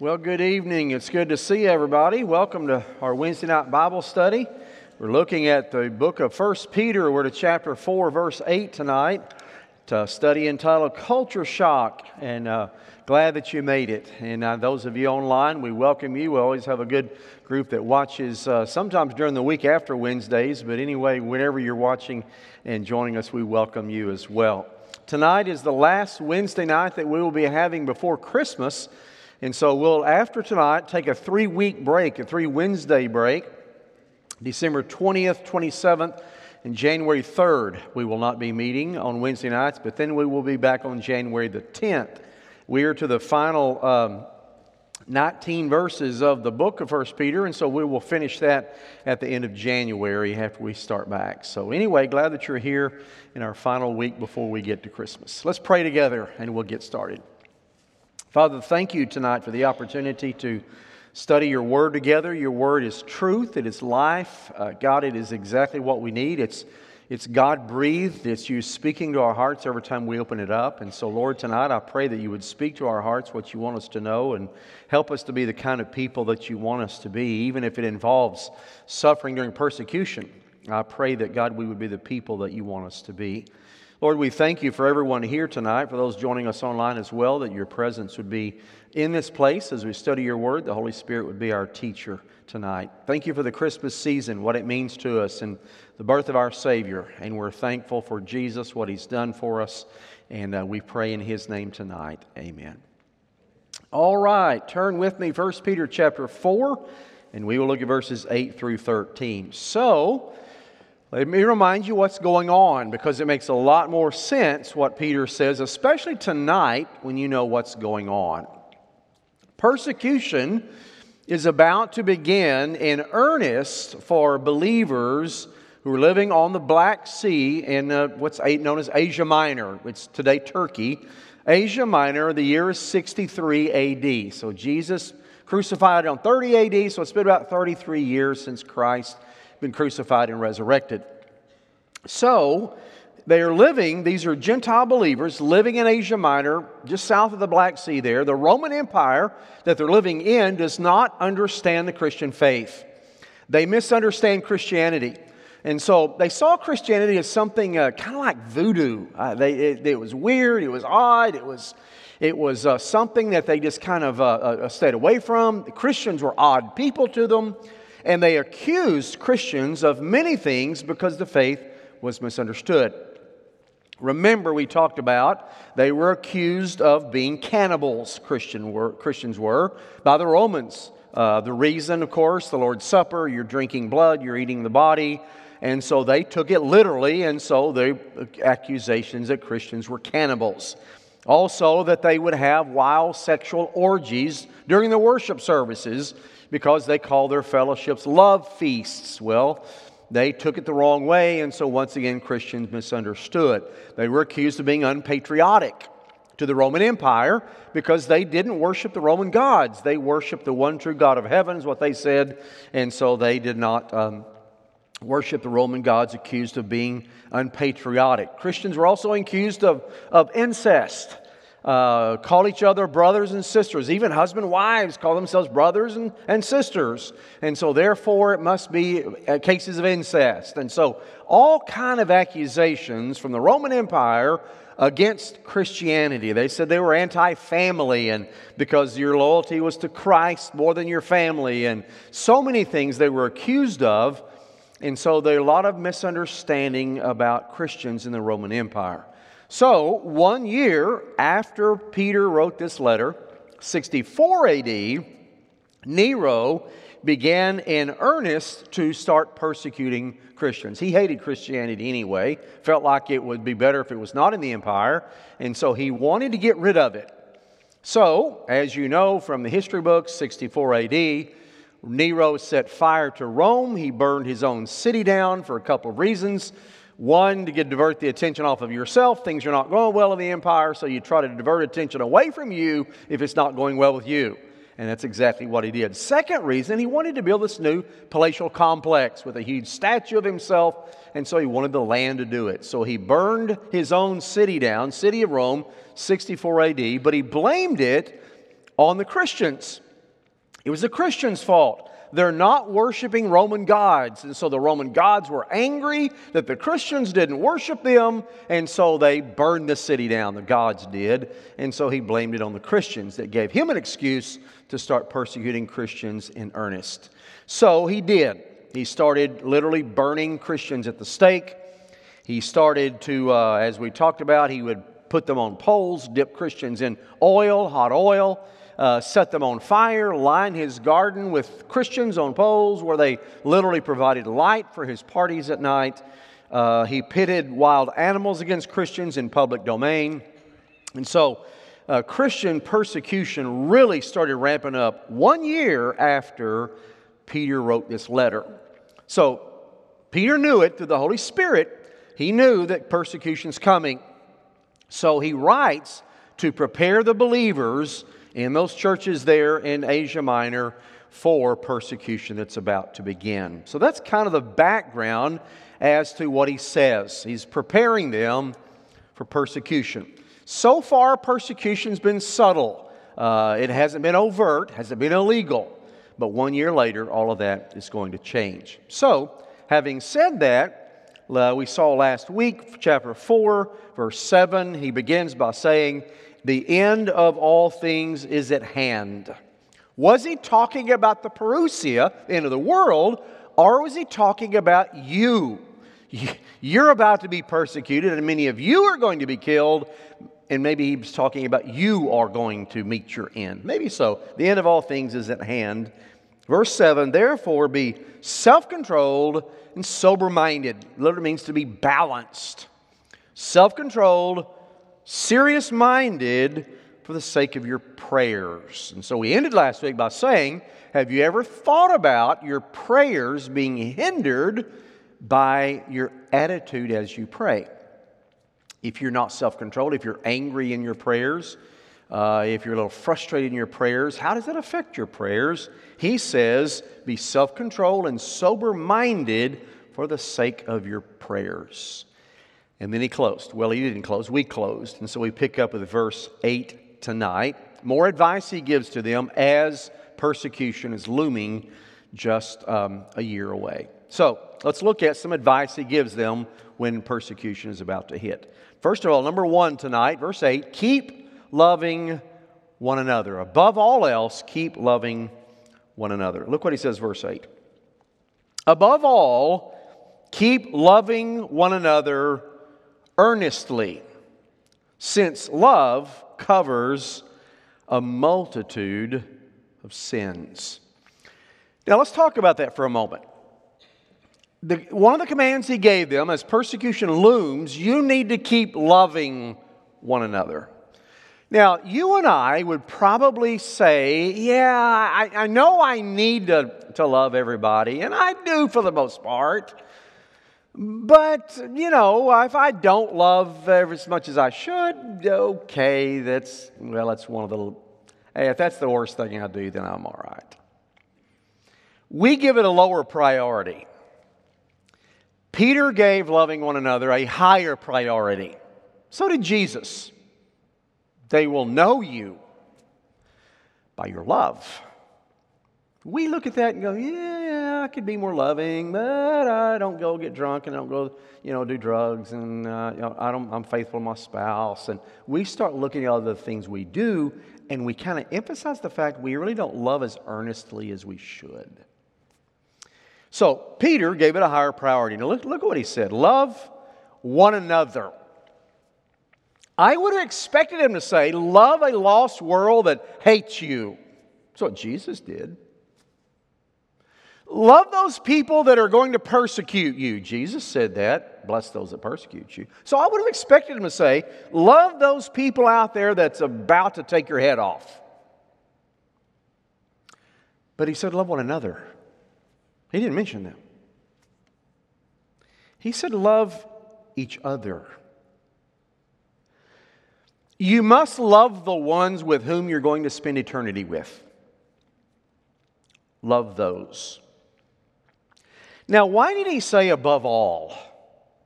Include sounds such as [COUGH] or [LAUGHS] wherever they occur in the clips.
Well, good evening. It's good to see everybody. Welcome to our Wednesday night Bible study. We're looking at the book of First Peter. We're to chapter 4, verse 8 tonight. To study entitled Culture Shock. And uh, glad that you made it. And uh, those of you online, we welcome you. We always have a good group that watches uh, sometimes during the week after Wednesdays. But anyway, whenever you're watching and joining us, we welcome you as well. Tonight is the last Wednesday night that we will be having before Christmas. And so we'll, after tonight, take a three week break, a three Wednesday break. December 20th, 27th, and January 3rd, we will not be meeting on Wednesday nights, but then we will be back on January the 10th. We are to the final um, 19 verses of the book of First Peter, and so we will finish that at the end of January after we start back. So, anyway, glad that you're here in our final week before we get to Christmas. Let's pray together and we'll get started. Father, thank you tonight for the opportunity to study your word together. Your word is truth, it is life. Uh, God, it is exactly what we need. It's, it's God breathed, it's you speaking to our hearts every time we open it up. And so, Lord, tonight I pray that you would speak to our hearts what you want us to know and help us to be the kind of people that you want us to be, even if it involves suffering during persecution. I pray that, God, we would be the people that you want us to be. Lord, we thank you for everyone here tonight, for those joining us online as well, that your presence would be in this place as we study your word. The Holy Spirit would be our teacher tonight. Thank you for the Christmas season, what it means to us, and the birth of our Savior. And we're thankful for Jesus, what he's done for us. And uh, we pray in his name tonight. Amen. All right, turn with me, 1 Peter chapter 4, and we will look at verses 8 through 13. So, let me remind you what's going on because it makes a lot more sense what Peter says, especially tonight when you know what's going on. Persecution is about to begin in earnest for believers who are living on the Black Sea in uh, what's known as Asia Minor. It's today Turkey. Asia Minor, the year is 63 AD. So Jesus crucified on 30 AD, so it's been about 33 years since Christ been crucified and resurrected. So, they are living, these are Gentile believers living in Asia Minor, just south of the Black Sea there. The Roman Empire that they're living in does not understand the Christian faith. They misunderstand Christianity. And so they saw Christianity as something uh, kind of like voodoo. Uh, they, it, it, was weird, it was odd, it was, it was uh, something that they just kind of uh, uh, stayed away from. The Christians were odd people to them and they accused Christians of many things because the faith was misunderstood. Remember, we talked about they were accused of being cannibals, Christian were, Christians were, by the Romans. Uh, the reason, of course, the Lord's Supper, you're drinking blood, you're eating the body. And so they took it literally, and so the accusations that Christians were cannibals. Also, that they would have wild sexual orgies during the worship services because they call their fellowships love feasts. Well, they took it the wrong way, and so once again, Christians misunderstood. They were accused of being unpatriotic to the Roman Empire because they didn't worship the Roman gods. They worshiped the one true God of heaven, is what they said, and so they did not um, worship the Roman gods, accused of being unpatriotic. Christians were also accused of, of incest uh, call each other brothers and sisters. Even husband wives call themselves brothers and, and sisters. And so, therefore, it must be uh, cases of incest. And so, all kind of accusations from the Roman Empire against Christianity. They said they were anti family, and because your loyalty was to Christ more than your family, and so many things they were accused of. And so, there are a lot of misunderstanding about Christians in the Roman Empire. So, one year after Peter wrote this letter, 64 AD, Nero began in earnest to start persecuting Christians. He hated Christianity anyway, felt like it would be better if it was not in the empire, and so he wanted to get rid of it. So, as you know from the history books, 64 AD, Nero set fire to Rome. He burned his own city down for a couple of reasons. One, to get divert the attention off of yourself. Things are not going well in the empire, so you try to divert attention away from you if it's not going well with you. And that's exactly what he did. Second reason, he wanted to build this new palatial complex with a huge statue of himself, and so he wanted the land to do it. So he burned his own city down, city of Rome, 64 AD, but he blamed it on the Christians. It was the Christians' fault. They're not worshiping Roman gods. And so the Roman gods were angry that the Christians didn't worship them. And so they burned the city down. The gods did. And so he blamed it on the Christians that gave him an excuse to start persecuting Christians in earnest. So he did. He started literally burning Christians at the stake. He started to, uh, as we talked about, he would put them on poles, dip Christians in oil, hot oil, uh, set them on fire, line his garden with Christians on poles where they literally provided light for his parties at night. Uh, he pitted wild animals against Christians in public domain. And so, uh, Christian persecution really started ramping up one year after Peter wrote this letter. So, Peter knew it through the Holy Spirit. He knew that persecution's coming. So, he writes to prepare the believers in those churches there in Asia Minor for persecution that's about to begin. So that's kind of the background as to what he says. He's preparing them for persecution. So far, persecution's been subtle. Uh, it hasn't been overt, hasn't been illegal. But one year later, all of that is going to change. So, having said that, uh, we saw last week, chapter 4, verse 7, he begins by saying, the end of all things is at hand. Was he talking about the Parousia, the end of the world, or was he talking about you? You're about to be persecuted, and many of you are going to be killed, and maybe he was talking about you are going to meet your end. Maybe so. The end of all things is at hand. Verse 7 Therefore, be self controlled and sober minded. Literally means to be balanced. Self controlled, serious minded for the sake of your prayers. And so we ended last week by saying, Have you ever thought about your prayers being hindered by your attitude as you pray? If you're not self controlled, if you're angry in your prayers, uh, if you're a little frustrated in your prayers, how does that affect your prayers? He says, Be self controlled and sober minded for the sake of your prayers. And then he closed. Well, he didn't close, we closed. And so we pick up with verse 8 tonight. More advice he gives to them as persecution is looming just um, a year away. So let's look at some advice he gives them when persecution is about to hit. First of all, number one tonight, verse 8 keep loving one another. Above all else, keep loving one another. Look what he says, verse 8. Above all, keep loving one another earnestly, since love covers a multitude of sins. Now, let's talk about that for a moment. The, one of the commands he gave them as persecution looms, you need to keep loving one another. Now, you and I would probably say, Yeah, I, I know I need to, to love everybody, and I do for the most part. But, you know, if I don't love as much as I should, okay, that's, well, that's one of the, hey, if that's the worst thing I do, then I'm all right. We give it a lower priority. Peter gave loving one another a higher priority. So did Jesus. They will know you by your love. We look at that and go, yeah, I could be more loving, but I don't go get drunk and I don't go, you know, do drugs and uh, you know, I don't, I'm faithful to my spouse. And we start looking at all the things we do and we kind of emphasize the fact we really don't love as earnestly as we should. So Peter gave it a higher priority. Now look, look at what he said love one another. I would have expected him to say, Love a lost world that hates you. That's what Jesus did. Love those people that are going to persecute you. Jesus said that. Bless those that persecute you. So I would have expected him to say, Love those people out there that's about to take your head off. But he said, Love one another. He didn't mention them. He said, Love each other. You must love the ones with whom you're going to spend eternity with. Love those. Now, why did he say above all?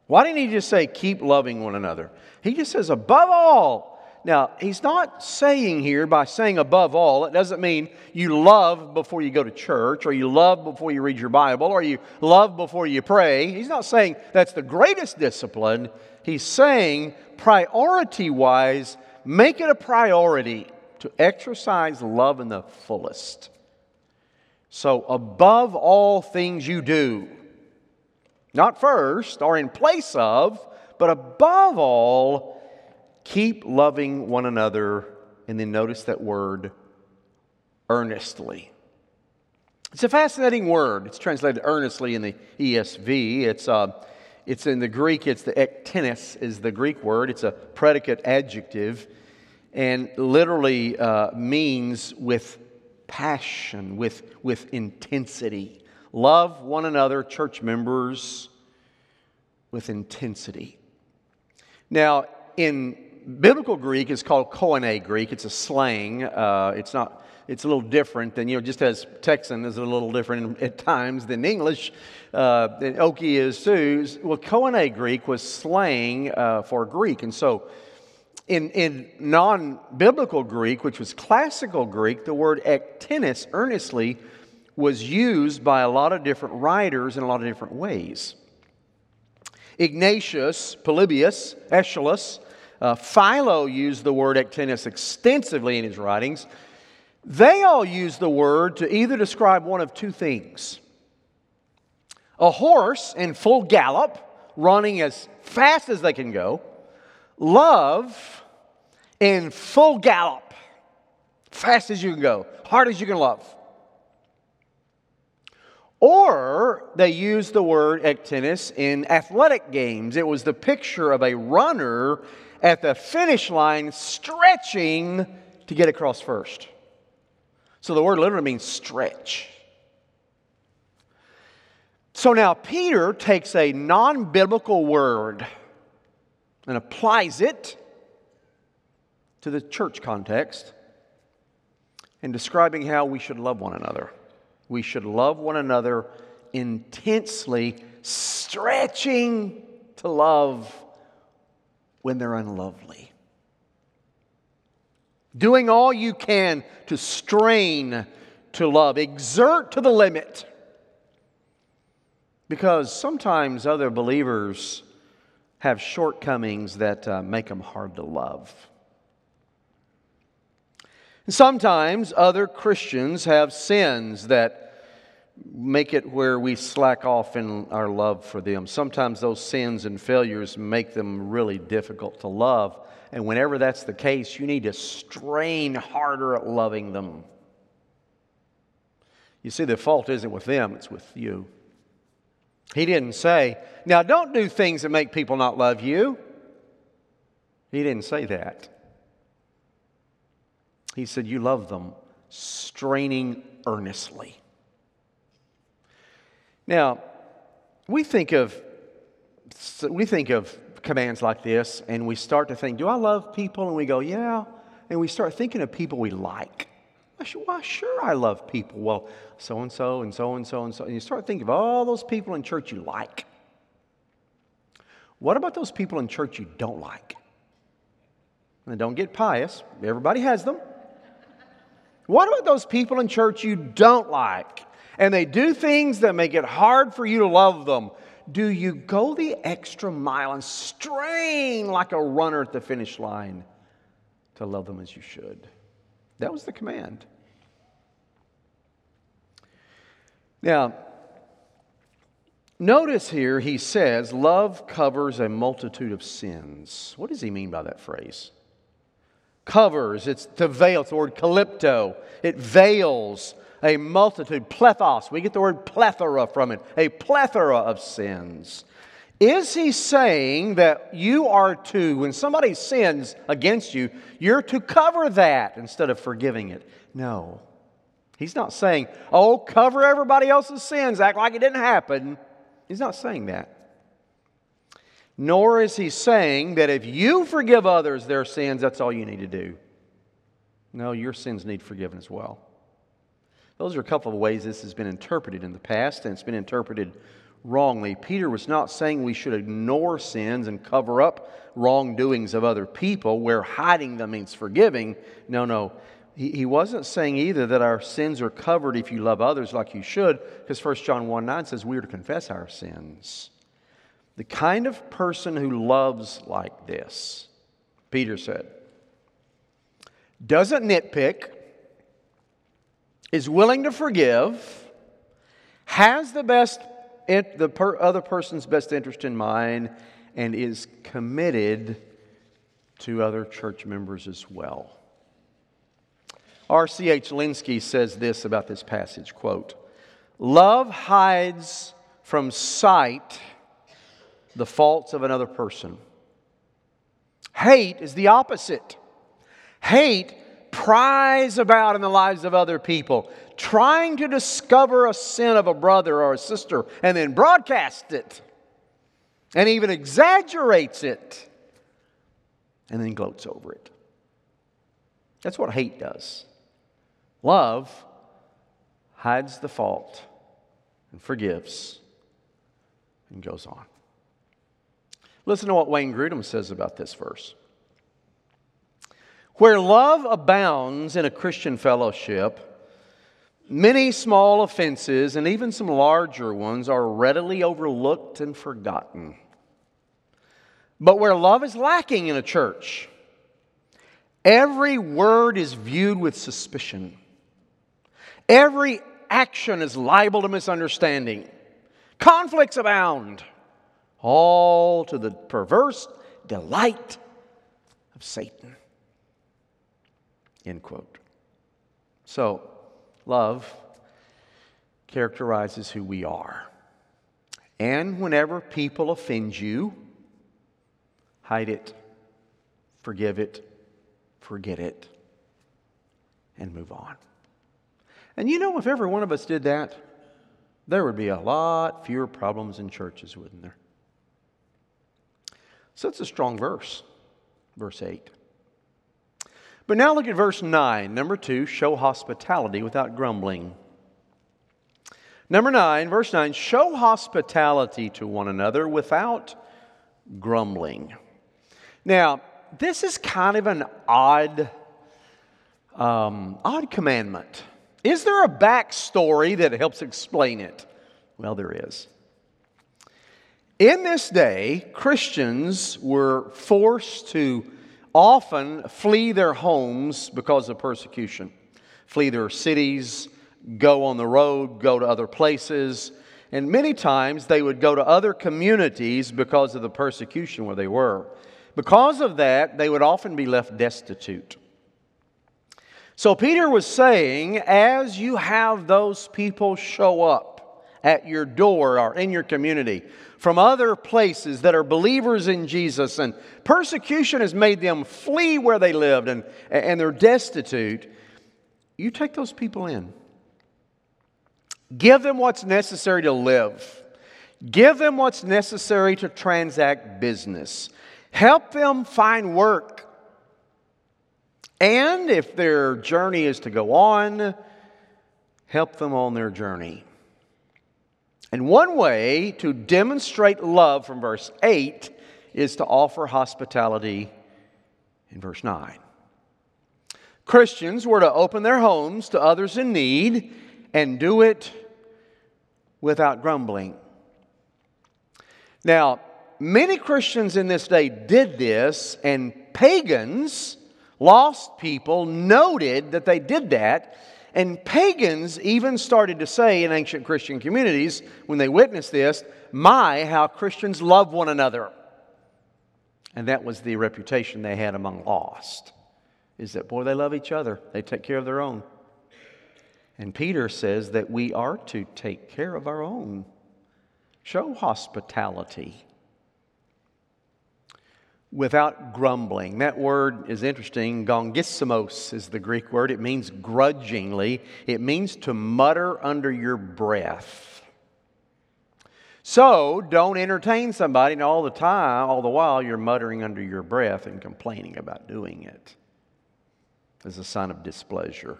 Why didn't he just say keep loving one another? He just says above all, Now, he's not saying here by saying above all, it doesn't mean you love before you go to church, or you love before you read your Bible, or you love before you pray. He's not saying that's the greatest discipline. He's saying, priority wise, make it a priority to exercise love in the fullest. So, above all things you do, not first or in place of, but above all, Keep loving one another, and then notice that word earnestly. It's a fascinating word. It's translated earnestly in the ESV. It's, uh, it's in the Greek, it's the ektenes is the Greek word. It's a predicate adjective and literally uh, means with passion, with, with intensity. Love one another, church members, with intensity. Now, in biblical Greek it's called Koine Greek. It's a slang. Uh, it's not. It's a little different than you know. Just as Texan is a little different at times than English, uh, and Okie is too. Well, Koine Greek was slang uh, for Greek, and so in, in non biblical Greek, which was classical Greek, the word ektenes, earnestly, was used by a lot of different writers in a lot of different ways. Ignatius, Polybius, Aeschylus, uh, Philo used the word ektenes extensively in his writings. They all use the word to either describe one of two things a horse in full gallop, running as fast as they can go, love in full gallop, fast as you can go, hard as you can love. Or they use the word ektenes in athletic games. It was the picture of a runner at the finish line stretching to get across first. So the word literally means stretch. So now Peter takes a non biblical word and applies it to the church context in describing how we should love one another. We should love one another intensely, stretching to love when they're unlovely. Doing all you can to strain to love, exert to the limit. Because sometimes other believers have shortcomings that uh, make them hard to love. Sometimes other Christians have sins that make it where we slack off in our love for them. Sometimes those sins and failures make them really difficult to love. And whenever that's the case, you need to strain harder at loving them. You see, the fault isn't with them, it's with you. He didn't say, now don't do things that make people not love you. He didn't say that. He said, You love them, straining earnestly. Now, we think of we think of commands like this and we start to think, do I love people? And we go, yeah. And we start thinking of people we like. Why, sure, I love people. Well, so and so and so and so and so. And you start thinking of all those people in church you like. What about those people in church you don't like? And don't get pious, everybody has them. What about those people in church you don't like? and they do things that make it hard for you to love them, do you go the extra mile and strain like a runner at the finish line to love them as you should? That was the command. Now, notice here he says, Love covers a multitude of sins. What does he mean by that phrase? Covers, it's to veil, it's the word calypto. It veils a multitude, plethos. We get the word plethora from it, a plethora of sins. Is he saying that you are to, when somebody sins against you, you're to cover that instead of forgiving it? No. He's not saying, oh, cover everybody else's sins, act like it didn't happen. He's not saying that. Nor is he saying that if you forgive others their sins, that's all you need to do. No, your sins need forgiven as well. Those are a couple of ways this has been interpreted in the past, and it's been interpreted wrongly. Peter was not saying we should ignore sins and cover up wrongdoings of other people where hiding them means forgiving. No, no. He, wasn't saying either that our sins are covered if you love others like you should, because 1 John 1 9 says we are to confess our sins. The kind of person who loves like this, Peter said, doesn't nitpick, is willing to forgive, has the best the per, other person's best interest in mind, and is committed to other church members as well. R.C.H. Lenski says this about this passage quote, Love hides from sight the faults of another person. Hate is the opposite. Hate pries about in the lives of other people, trying to discover a sin of a brother or a sister and then broadcast it and even exaggerates it and then gloats over it. That's what hate does. Love hides the fault and forgives and goes on. Listen to what Wayne Grudem says about this verse. Where love abounds in a Christian fellowship, many small offenses and even some larger ones are readily overlooked and forgotten. But where love is lacking in a church, every word is viewed with suspicion. Every action is liable to misunderstanding. Conflicts abound, all to the perverse delight of Satan. End quote. So, love characterizes who we are. And whenever people offend you, hide it, forgive it, forget it, and move on. And you know, if every one of us did that, there would be a lot fewer problems in churches, wouldn't there? So it's a strong verse, verse 8. But now look at verse 9. Number 2, show hospitality without grumbling. Number 9, verse 9, show hospitality to one another without grumbling. Now, this is kind of an odd, um, odd commandment. Is there a backstory that helps explain it? Well, there is. In this day, Christians were forced to often flee their homes because of persecution, flee their cities, go on the road, go to other places, and many times they would go to other communities because of the persecution where they were. Because of that, they would often be left destitute. So Peter was saying, as you have those people show up at your door or in your community from other places that are believers in Jesus, and persecution has made them flee where they lived and, and they're destitute, you take those people in. Give them what's necessary to live. Give them what's necessary to transact business. Help them find work. And if their journey is to go on, help them on their journey. And one way to demonstrate love from verse 8 is to offer hospitality in verse 9. Christians were to open their homes to others in need and do it without grumbling. Now, many Christians in this day did this, and pagans Lost people noted that they did that, and pagans even started to say in ancient Christian communities when they witnessed this, My, how Christians love one another. And that was the reputation they had among lost, is that, boy, they love each other, they take care of their own. And Peter says that we are to take care of our own, show hospitality without grumbling. That word is interesting. Gongissimos is the Greek word. It means grudgingly, it means to mutter under your breath. So don't entertain somebody and all the time, all the while you're muttering under your breath and complaining about doing it as a sign of displeasure.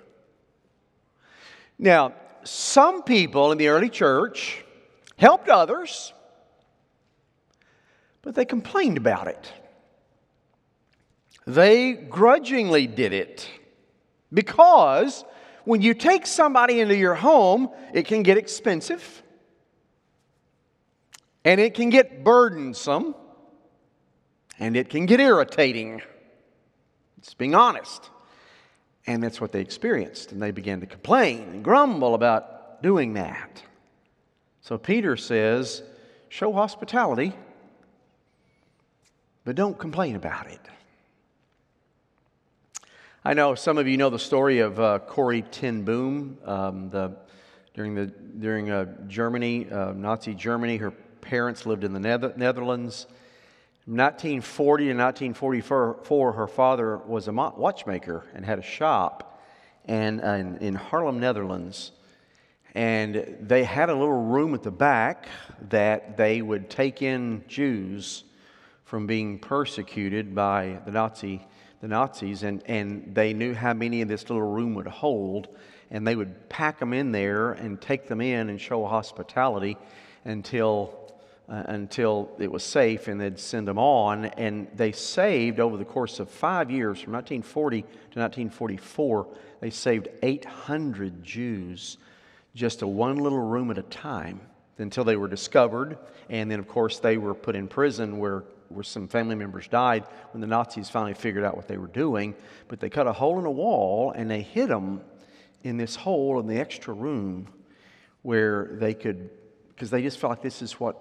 Now, some people in the early church helped others, but they complained about it. They grudgingly did it because when you take somebody into your home, it can get expensive and it can get burdensome and it can get irritating. It's being honest. And that's what they experienced. And they began to complain and grumble about doing that. So Peter says, show hospitality, but don't complain about it. I know some of you know the story of uh, Corrie ten Boom. Um, the, during the, during uh, Germany, uh, Nazi Germany, her parents lived in the Netherlands. 1940 to 1944, her father was a watchmaker and had a shop and, and in Haarlem, Netherlands. And they had a little room at the back that they would take in Jews from being persecuted by the Nazi the Nazis, and, and they knew how many of this little room would hold, and they would pack them in there and take them in and show hospitality until uh, until it was safe and they'd send them on. And they saved over the course of five years, from 1940 to 1944, they saved 800 Jews just a one little room at a time until they were discovered. And then, of course, they were put in prison where, where some family members died when the Nazis finally figured out what they were doing. But they cut a hole in a wall and they hid them in this hole in the extra room where they could, because they just felt like this is what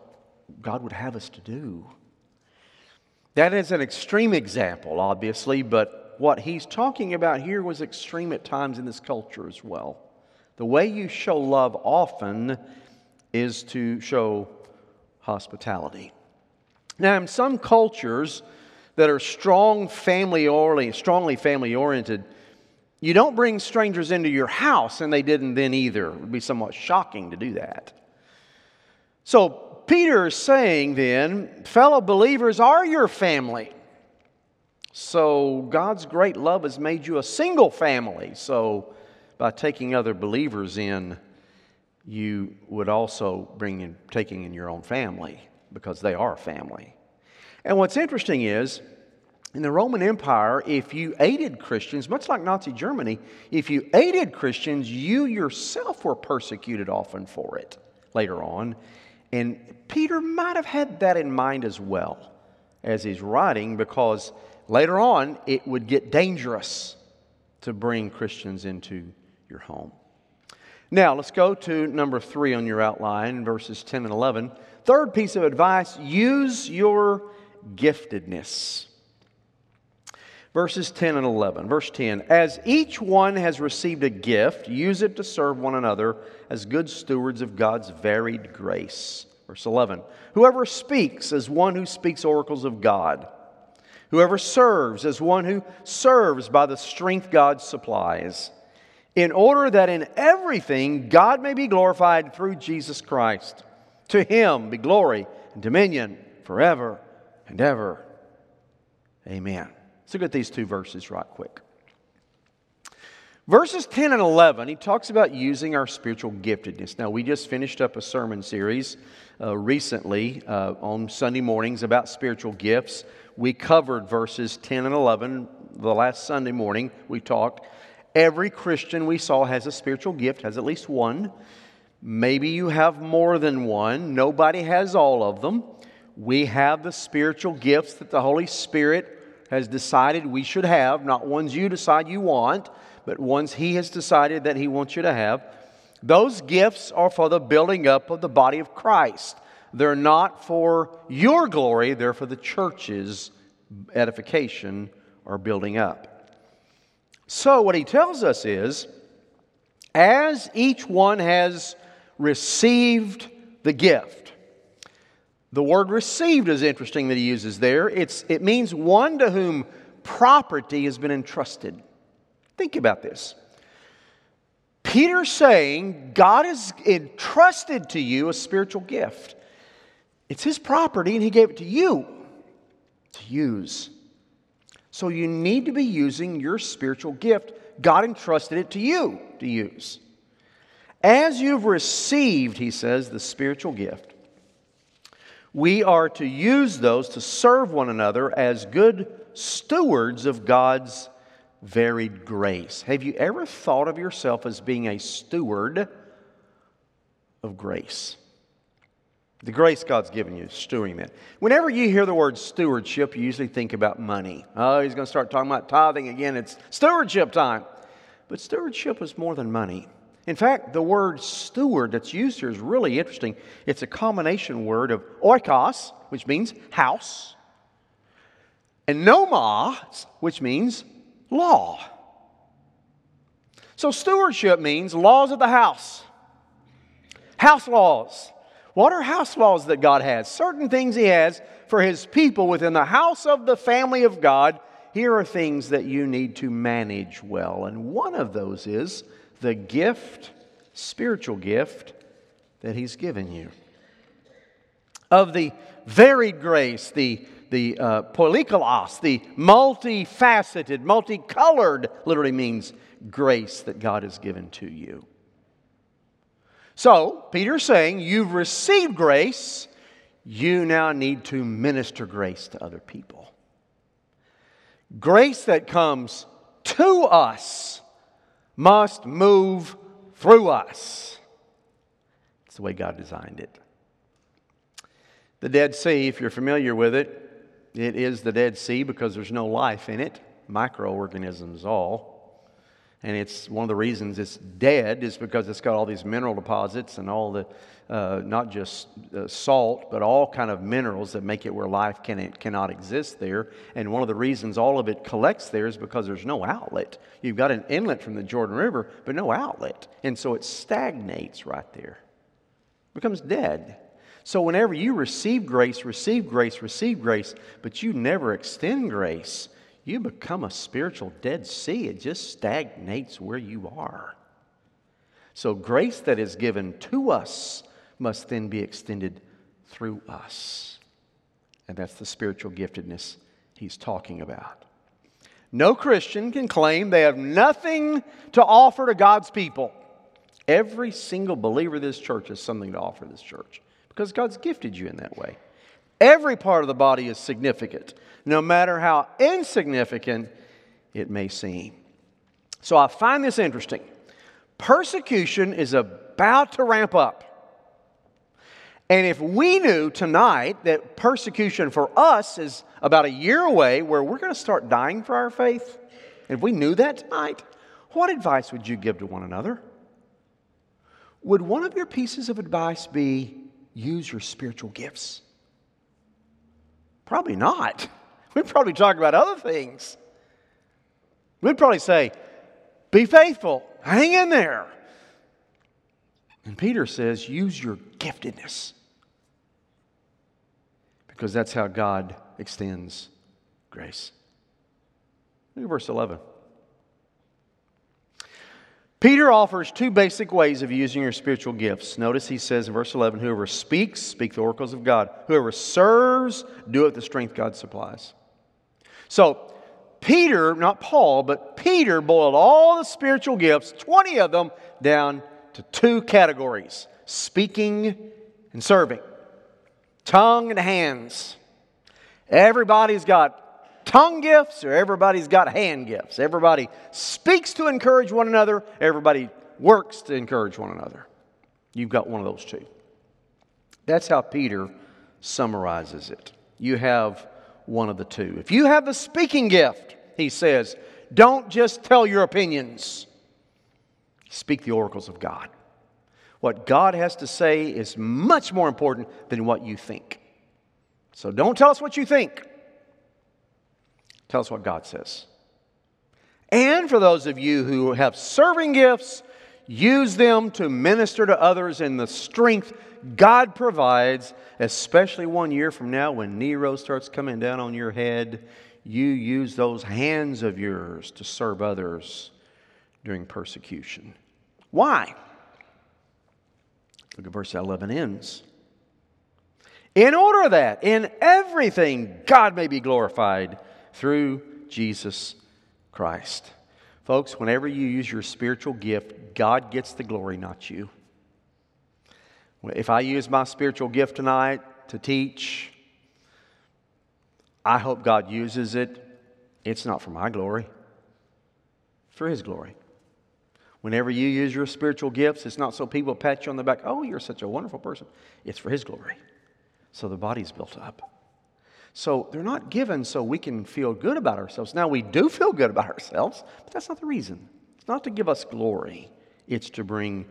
God would have us to do. That is an extreme example, obviously, but what he's talking about here was extreme at times in this culture as well. The way you show love often is to show hospitality. Now, in some cultures that are strong family oriented, strongly family oriented, you don't bring strangers into your house, and they didn't then either. It would be somewhat shocking to do that. So, Peter is saying then, fellow believers are your family. So God's great love has made you a single family. So by taking other believers in, you would also bring in taking in your own family because they are family. And what's interesting is, in the Roman Empire, if you aided Christians, much like Nazi Germany, if you aided Christians, you yourself were persecuted often for it later on. And Peter might have had that in mind as well as he's writing, because later on it would get dangerous to bring Christians into your home. Now, let's go to number three on your outline, verses 10 and 11. Third piece of advice use your giftedness. Verses 10 and 11. Verse 10 As each one has received a gift, use it to serve one another as good stewards of God's varied grace. Verse 11 Whoever speaks as one who speaks oracles of God, whoever serves as one who serves by the strength God supplies, in order that in everything God may be glorified through Jesus Christ. To him be glory and dominion forever and ever. Amen. Let's look at these two verses right quick. Verses 10 and 11, he talks about using our spiritual giftedness. Now, we just finished up a sermon series uh, recently uh, on Sunday mornings about spiritual gifts. We covered verses 10 and 11 the last Sunday morning. We talked. Every Christian we saw has a spiritual gift, has at least one. Maybe you have more than one. Nobody has all of them. We have the spiritual gifts that the Holy Spirit has decided we should have, not ones you decide you want but ones He has decided that He wants you to have. Those gifts are for the building up of the body of Christ. They're not for your glory, they're for the church's edification or building up. So, what he tells us is as each one has received the gift, the word received is interesting that he uses there. It's, it means one to whom property has been entrusted. Think about this. Peter's saying God has entrusted to you a spiritual gift. It's his property and he gave it to you to use. So you need to be using your spiritual gift. God entrusted it to you to use. As you've received, he says, the spiritual gift, We are to use those to serve one another as good stewards of God's varied grace. Have you ever thought of yourself as being a steward of grace? The grace God's given you, stewarding that. Whenever you hear the word stewardship, you usually think about money. Oh, he's going to start talking about tithing again. It's stewardship time. But stewardship is more than money. In fact, the word steward that's used here is really interesting. It's a combination word of oikos, which means house, and nomos, which means law. So, stewardship means laws of the house, house laws. What are house laws that God has? Certain things He has for His people within the house of the family of God. Here are things that you need to manage well. And one of those is the gift, spiritual gift, that He's given you. Of the varied grace, the, the uh, the multifaceted, multicolored, literally means grace that God has given to you. So, Peter's saying, You've received grace, you now need to minister grace to other people. Grace that comes to us must move through us. It's the way God designed it. The Dead Sea, if you're familiar with it, it is the Dead Sea because there's no life in it, microorganisms all. And it's one of the reasons it's dead is because it's got all these mineral deposits and all the, uh, not just uh, salt, but all kind of minerals that make it where life can, cannot exist there. And one of the reasons all of it collects there is because there's no outlet. You've got an inlet from the Jordan River, but no outlet. And so it stagnates right there, becomes dead. So whenever you receive grace, receive grace, receive grace, but you never extend grace, you become a spiritual Dead Sea. It just stagnates where you are. So, grace that is given to us must then be extended through us. And that's the spiritual giftedness he's talking about. No Christian can claim they have nothing to offer to God's people. Every single believer of this church has something to offer this church because God's gifted you in that way. Every part of the body is significant, no matter how insignificant it may seem. So I find this interesting. Persecution is about to ramp up. And if we knew tonight that persecution for us is about a year away, where we're going to start dying for our faith, if we knew that tonight, what advice would you give to one another? Would one of your pieces of advice be use your spiritual gifts? Probably not. [LAUGHS] We'd probably talk about other things. We'd probably say, Be faithful, hang in there. And Peter says, Use your giftedness. Because that's how God extends grace. Look at verse 11. Peter offers two basic ways of using your spiritual gifts. Notice he says in verse 11 Whoever speaks, speak the oracles of God. Whoever serves, do it with the strength God supplies. So, Peter, not Paul, but Peter boiled all the spiritual gifts, 20 of them, down to two categories speaking and serving, tongue and hands. Everybody's got tongue gifts or everybody's got hand gifts. Everybody speaks to encourage one another, everybody works to encourage one another. You've got one of those two. That's how Peter summarizes it. You have one of the two. If you have the speaking gift, he says, don't just tell your opinions, speak the oracles of God. What God has to say is much more important than what you think. So don't tell us what you think. Tell us what God says. And for those of you who have serving gifts, use them to minister to others in the strength God provides, especially one year from now when Nero starts coming down on your head. You use those hands of yours to serve others during persecution. Why? Look at verse 11 ends. In order that in everything God may be glorified through Jesus Christ. Folks, whenever you use your spiritual gift, God gets the glory, not you. If I use my spiritual gift tonight, to teach. I hope God uses it. It's not for my glory, for His glory. Whenever you use your spiritual gifts, it's not so people pat you on the back, oh, you're such a wonderful person. It's for His glory. So the body's built up. So they're not given so we can feel good about ourselves. Now, we do feel good about ourselves, but that's not the reason. It's not to give us glory, it's to bring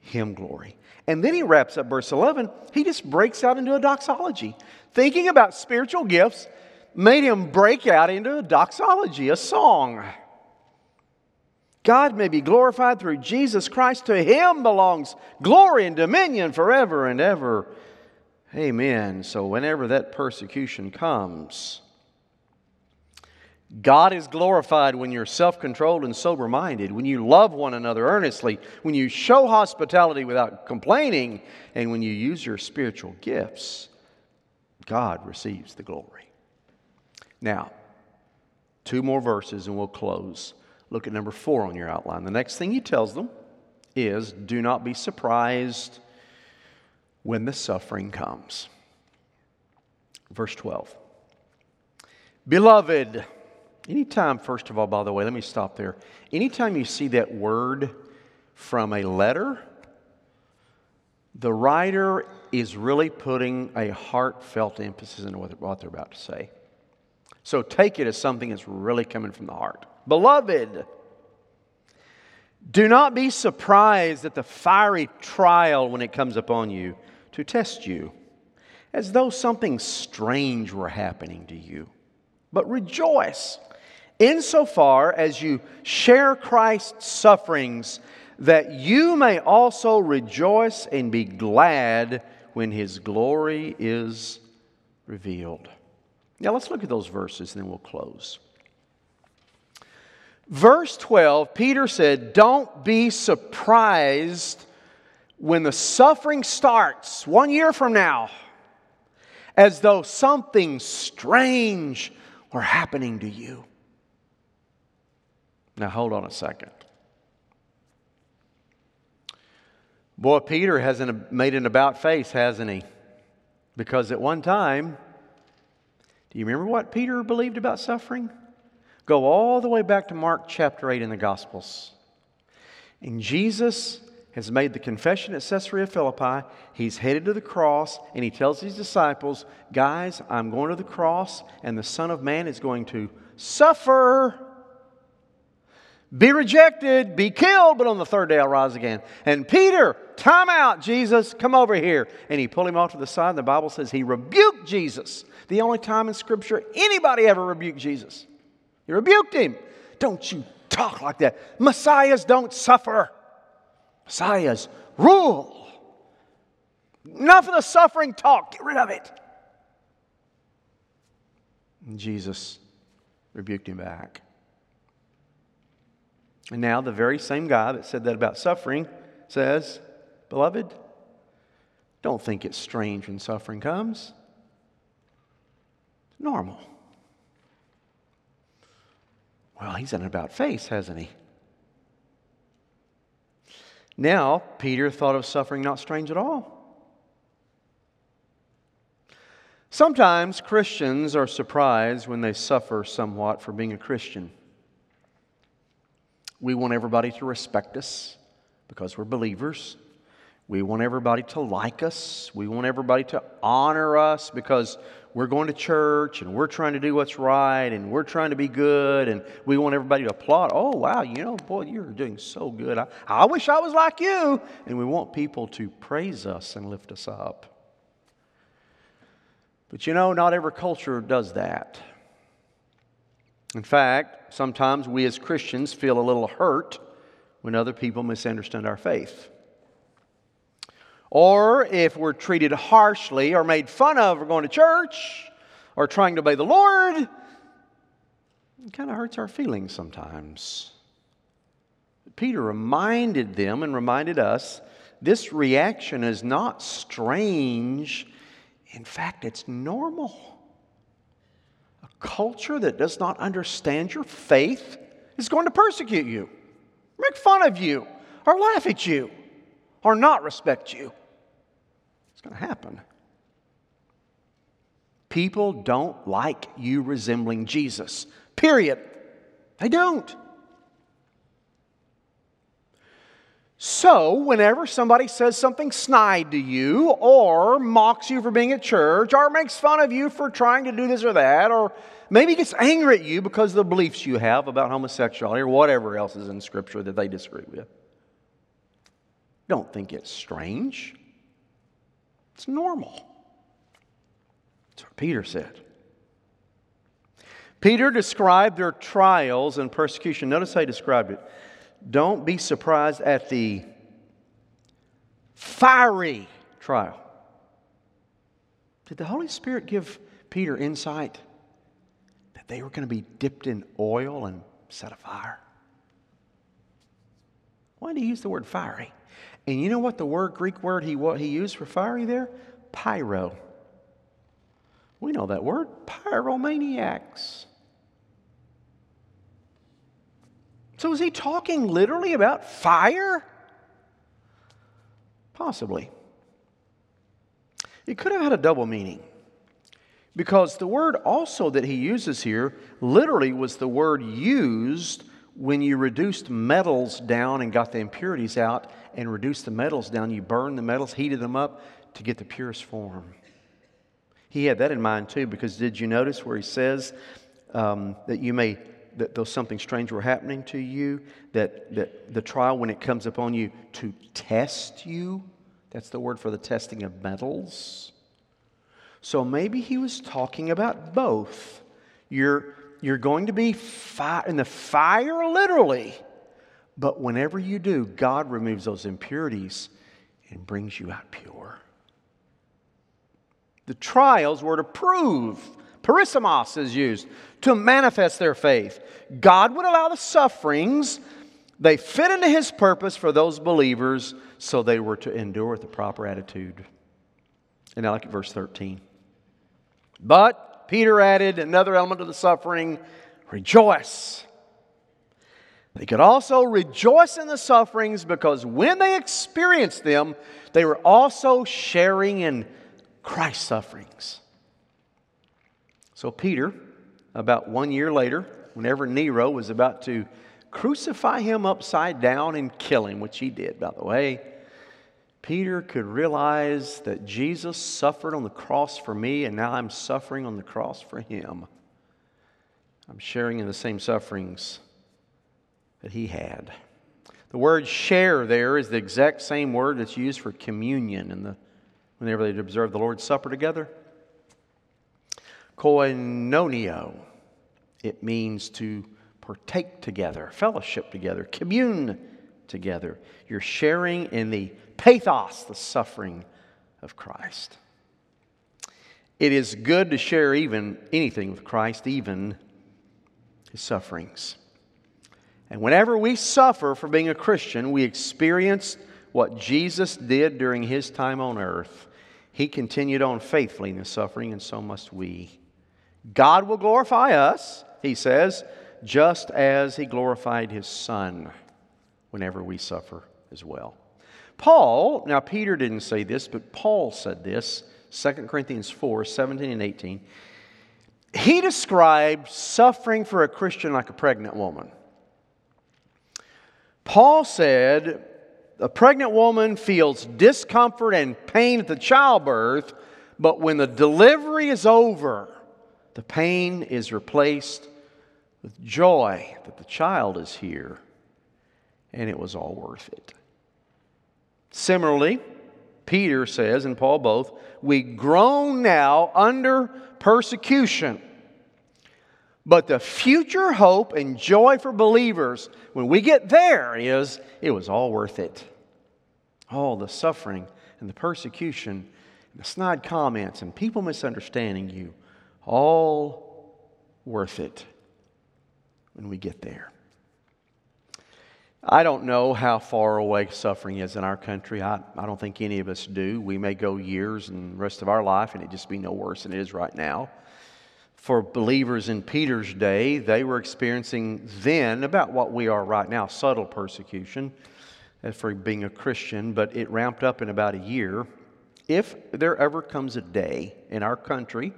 Him glory. And then he wraps up verse 11. He just breaks out into a doxology. Thinking about spiritual gifts made him break out into a doxology, a song. God may be glorified through Jesus Christ. To him belongs glory and dominion forever and ever. Amen. So, whenever that persecution comes, God is glorified when you're self controlled and sober minded, when you love one another earnestly, when you show hospitality without complaining, and when you use your spiritual gifts. God receives the glory. Now, two more verses and we'll close. Look at number four on your outline. The next thing he tells them is do not be surprised when the suffering comes. Verse 12. Beloved, anytime, first of all, by the way, let me stop there. Anytime you see that word from a letter, the writer is really putting a heartfelt emphasis on what they're about to say. So take it as something that's really coming from the heart. Beloved, do not be surprised at the fiery trial when it comes upon you to test you, as though something strange were happening to you. But rejoice insofar as you share Christ's sufferings, that you may also rejoice and be glad when his glory is revealed. Now let's look at those verses and then we'll close. Verse 12, Peter said, Don't be surprised when the suffering starts one year from now, as though something strange were happening to you. Now, hold on a second. Boy, Peter hasn't made an about face, hasn't he? Because at one time, do you remember what Peter believed about suffering? Go all the way back to Mark chapter 8 in the Gospels. And Jesus has made the confession at Caesarea Philippi. He's headed to the cross, and he tells his disciples, Guys, I'm going to the cross, and the Son of Man is going to suffer, be rejected, be killed, but on the third day I'll rise again. And Peter, time out, Jesus, come over here. And he pulled him off to the side, and the Bible says he rebuked Jesus. The only time in Scripture anybody ever rebuked Jesus. He rebuked him. Don't you talk like that. Messiahs don't suffer, Messiahs rule. Enough of the suffering talk. Get rid of it. And Jesus rebuked him back. And now, the very same guy that said that about suffering says, Beloved, don't think it's strange when suffering comes It's normal. Well, he's an about face, hasn't he? Now, Peter thought of suffering not strange at all. Sometimes Christians are surprised when they suffer somewhat for being a Christian. We want everybody to respect us because we're believers. We want everybody to like us. We want everybody to honor us because we're going to church and we're trying to do what's right and we're trying to be good and we want everybody to applaud. Oh, wow, you know, boy, you're doing so good. I, I wish I was like you. And we want people to praise us and lift us up. But you know, not every culture does that. In fact, sometimes we as Christians feel a little hurt when other people misunderstand our faith. Or if we're treated harshly or made fun of for going to church or trying to obey the Lord, it kind of hurts our feelings sometimes. Peter reminded them and reminded us this reaction is not strange. In fact, it's normal. A culture that does not understand your faith is going to persecute you, make fun of you, or laugh at you, or not respect you going to happen. People don't like you resembling Jesus. Period. They don't. So, whenever somebody says something snide to you, or mocks you for being at church, or makes fun of you for trying to do this or that, or maybe gets angry at you because of the beliefs you have about homosexuality or whatever else is in Scripture that they disagree with, don't think it's strange. It's normal. That's what Peter said. Peter described their trials and persecution. Notice how he described it. Don't be surprised at the fiery trial. Did the Holy Spirit give Peter insight that they were going to be dipped in oil and set afire? Why did he use the word fiery? And you know what the word Greek word he what he used for fiery there? Pyro. We know that word, pyromaniacs. So is he talking literally about fire? Possibly. It could have had a double meaning. Because the word also that he uses here literally was the word used when you reduced metals down and got the impurities out and reduced the metals down. You burned the metals, heated them up to get the purest form. He had that in mind too, because did you notice where he says um, that you may that though something strange were happening to you, that, that the trial, when it comes upon you, to test you. That's the word for the testing of metals. So maybe he was talking about both. You're, you're going to be fi- in the fire literally, but whenever you do, God removes those impurities and brings you out pure. The trials were to prove Peirasmos is used to manifest their faith. God would allow the sufferings, they fit into his purpose for those believers, so they were to endure with the proper attitude. And now look at verse 13. But Peter added another element of the suffering rejoice. They could also rejoice in the sufferings because when they experienced them, they were also sharing in Christ's sufferings. So, Peter, about one year later, whenever Nero was about to crucify him upside down and kill him, which he did, by the way, Peter could realize that Jesus suffered on the cross for me, and now I'm suffering on the cross for him. I'm sharing in the same sufferings that he had. The word share there is the exact same word that's used for communion in the, whenever they'd observe the Lord's Supper together. Koinonia. It means to partake together, fellowship together, commune together. You're sharing in the pathos, the suffering of Christ. It is good to share even anything with Christ, even his sufferings. And whenever we suffer for being a Christian, we experience what Jesus did during his time on earth. He continued on faithfully in the suffering, and so must we. God will glorify us, he says, just as he glorified his Son whenever we suffer as well. Paul, now Peter didn't say this, but Paul said this, 2 Corinthians 4 17 and 18. He described suffering for a Christian like a pregnant woman. Paul said, a pregnant woman feels discomfort and pain at the childbirth, but when the delivery is over, the pain is replaced with joy that the child is here, and it was all worth it. Similarly, Peter says, and Paul both, we groan now under persecution. But the future hope and joy for believers, when we get there, is it was all worth it. All the suffering and the persecution, and the snide comments, and people misunderstanding you all worth it when we get there. I don't know how far away suffering is in our country. I, I don't think any of us do. We may go years and the rest of our life and it just be no worse than it is right now. For believers in Peter's day, they were experiencing then about what we are right now subtle persecution uh, for being a Christian, but it ramped up in about a year. If there ever comes a day in our country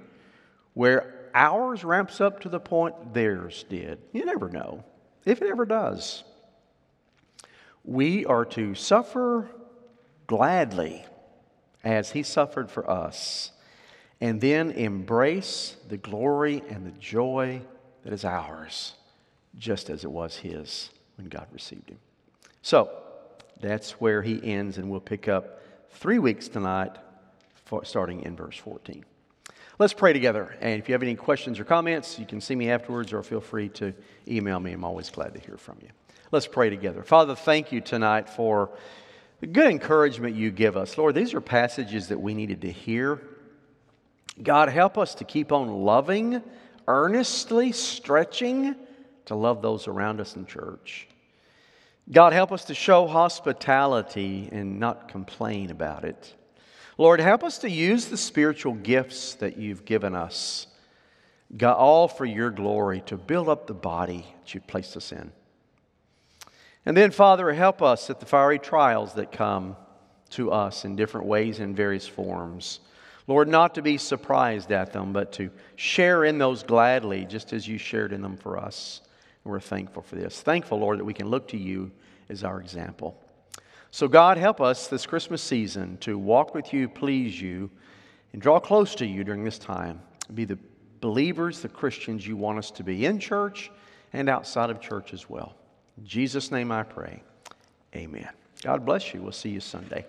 where ours ramps up to the point theirs did. You never know if it ever does. We are to suffer gladly as he suffered for us, and then embrace the glory and the joy that is ours, just as it was his when God received him. So, that's where he ends, and we'll pick up three weeks tonight, starting in verse 14. Let's pray together. And if you have any questions or comments, you can see me afterwards or feel free to email me. I'm always glad to hear from you. Let's pray together. Father, thank you tonight for the good encouragement you give us. Lord, these are passages that we needed to hear. God, help us to keep on loving, earnestly stretching to love those around us in church. God, help us to show hospitality and not complain about it. Lord, help us to use the spiritual gifts that you've given us, God, all for your glory, to build up the body that you've placed us in. And then, Father, help us at the fiery trials that come to us in different ways in various forms. Lord, not to be surprised at them, but to share in those gladly, just as you shared in them for us. And we're thankful for this. Thankful, Lord, that we can look to you as our example. So, God, help us this Christmas season to walk with you, please you, and draw close to you during this time. Be the believers, the Christians you want us to be in church and outside of church as well. In Jesus' name I pray. Amen. God bless you. We'll see you Sunday.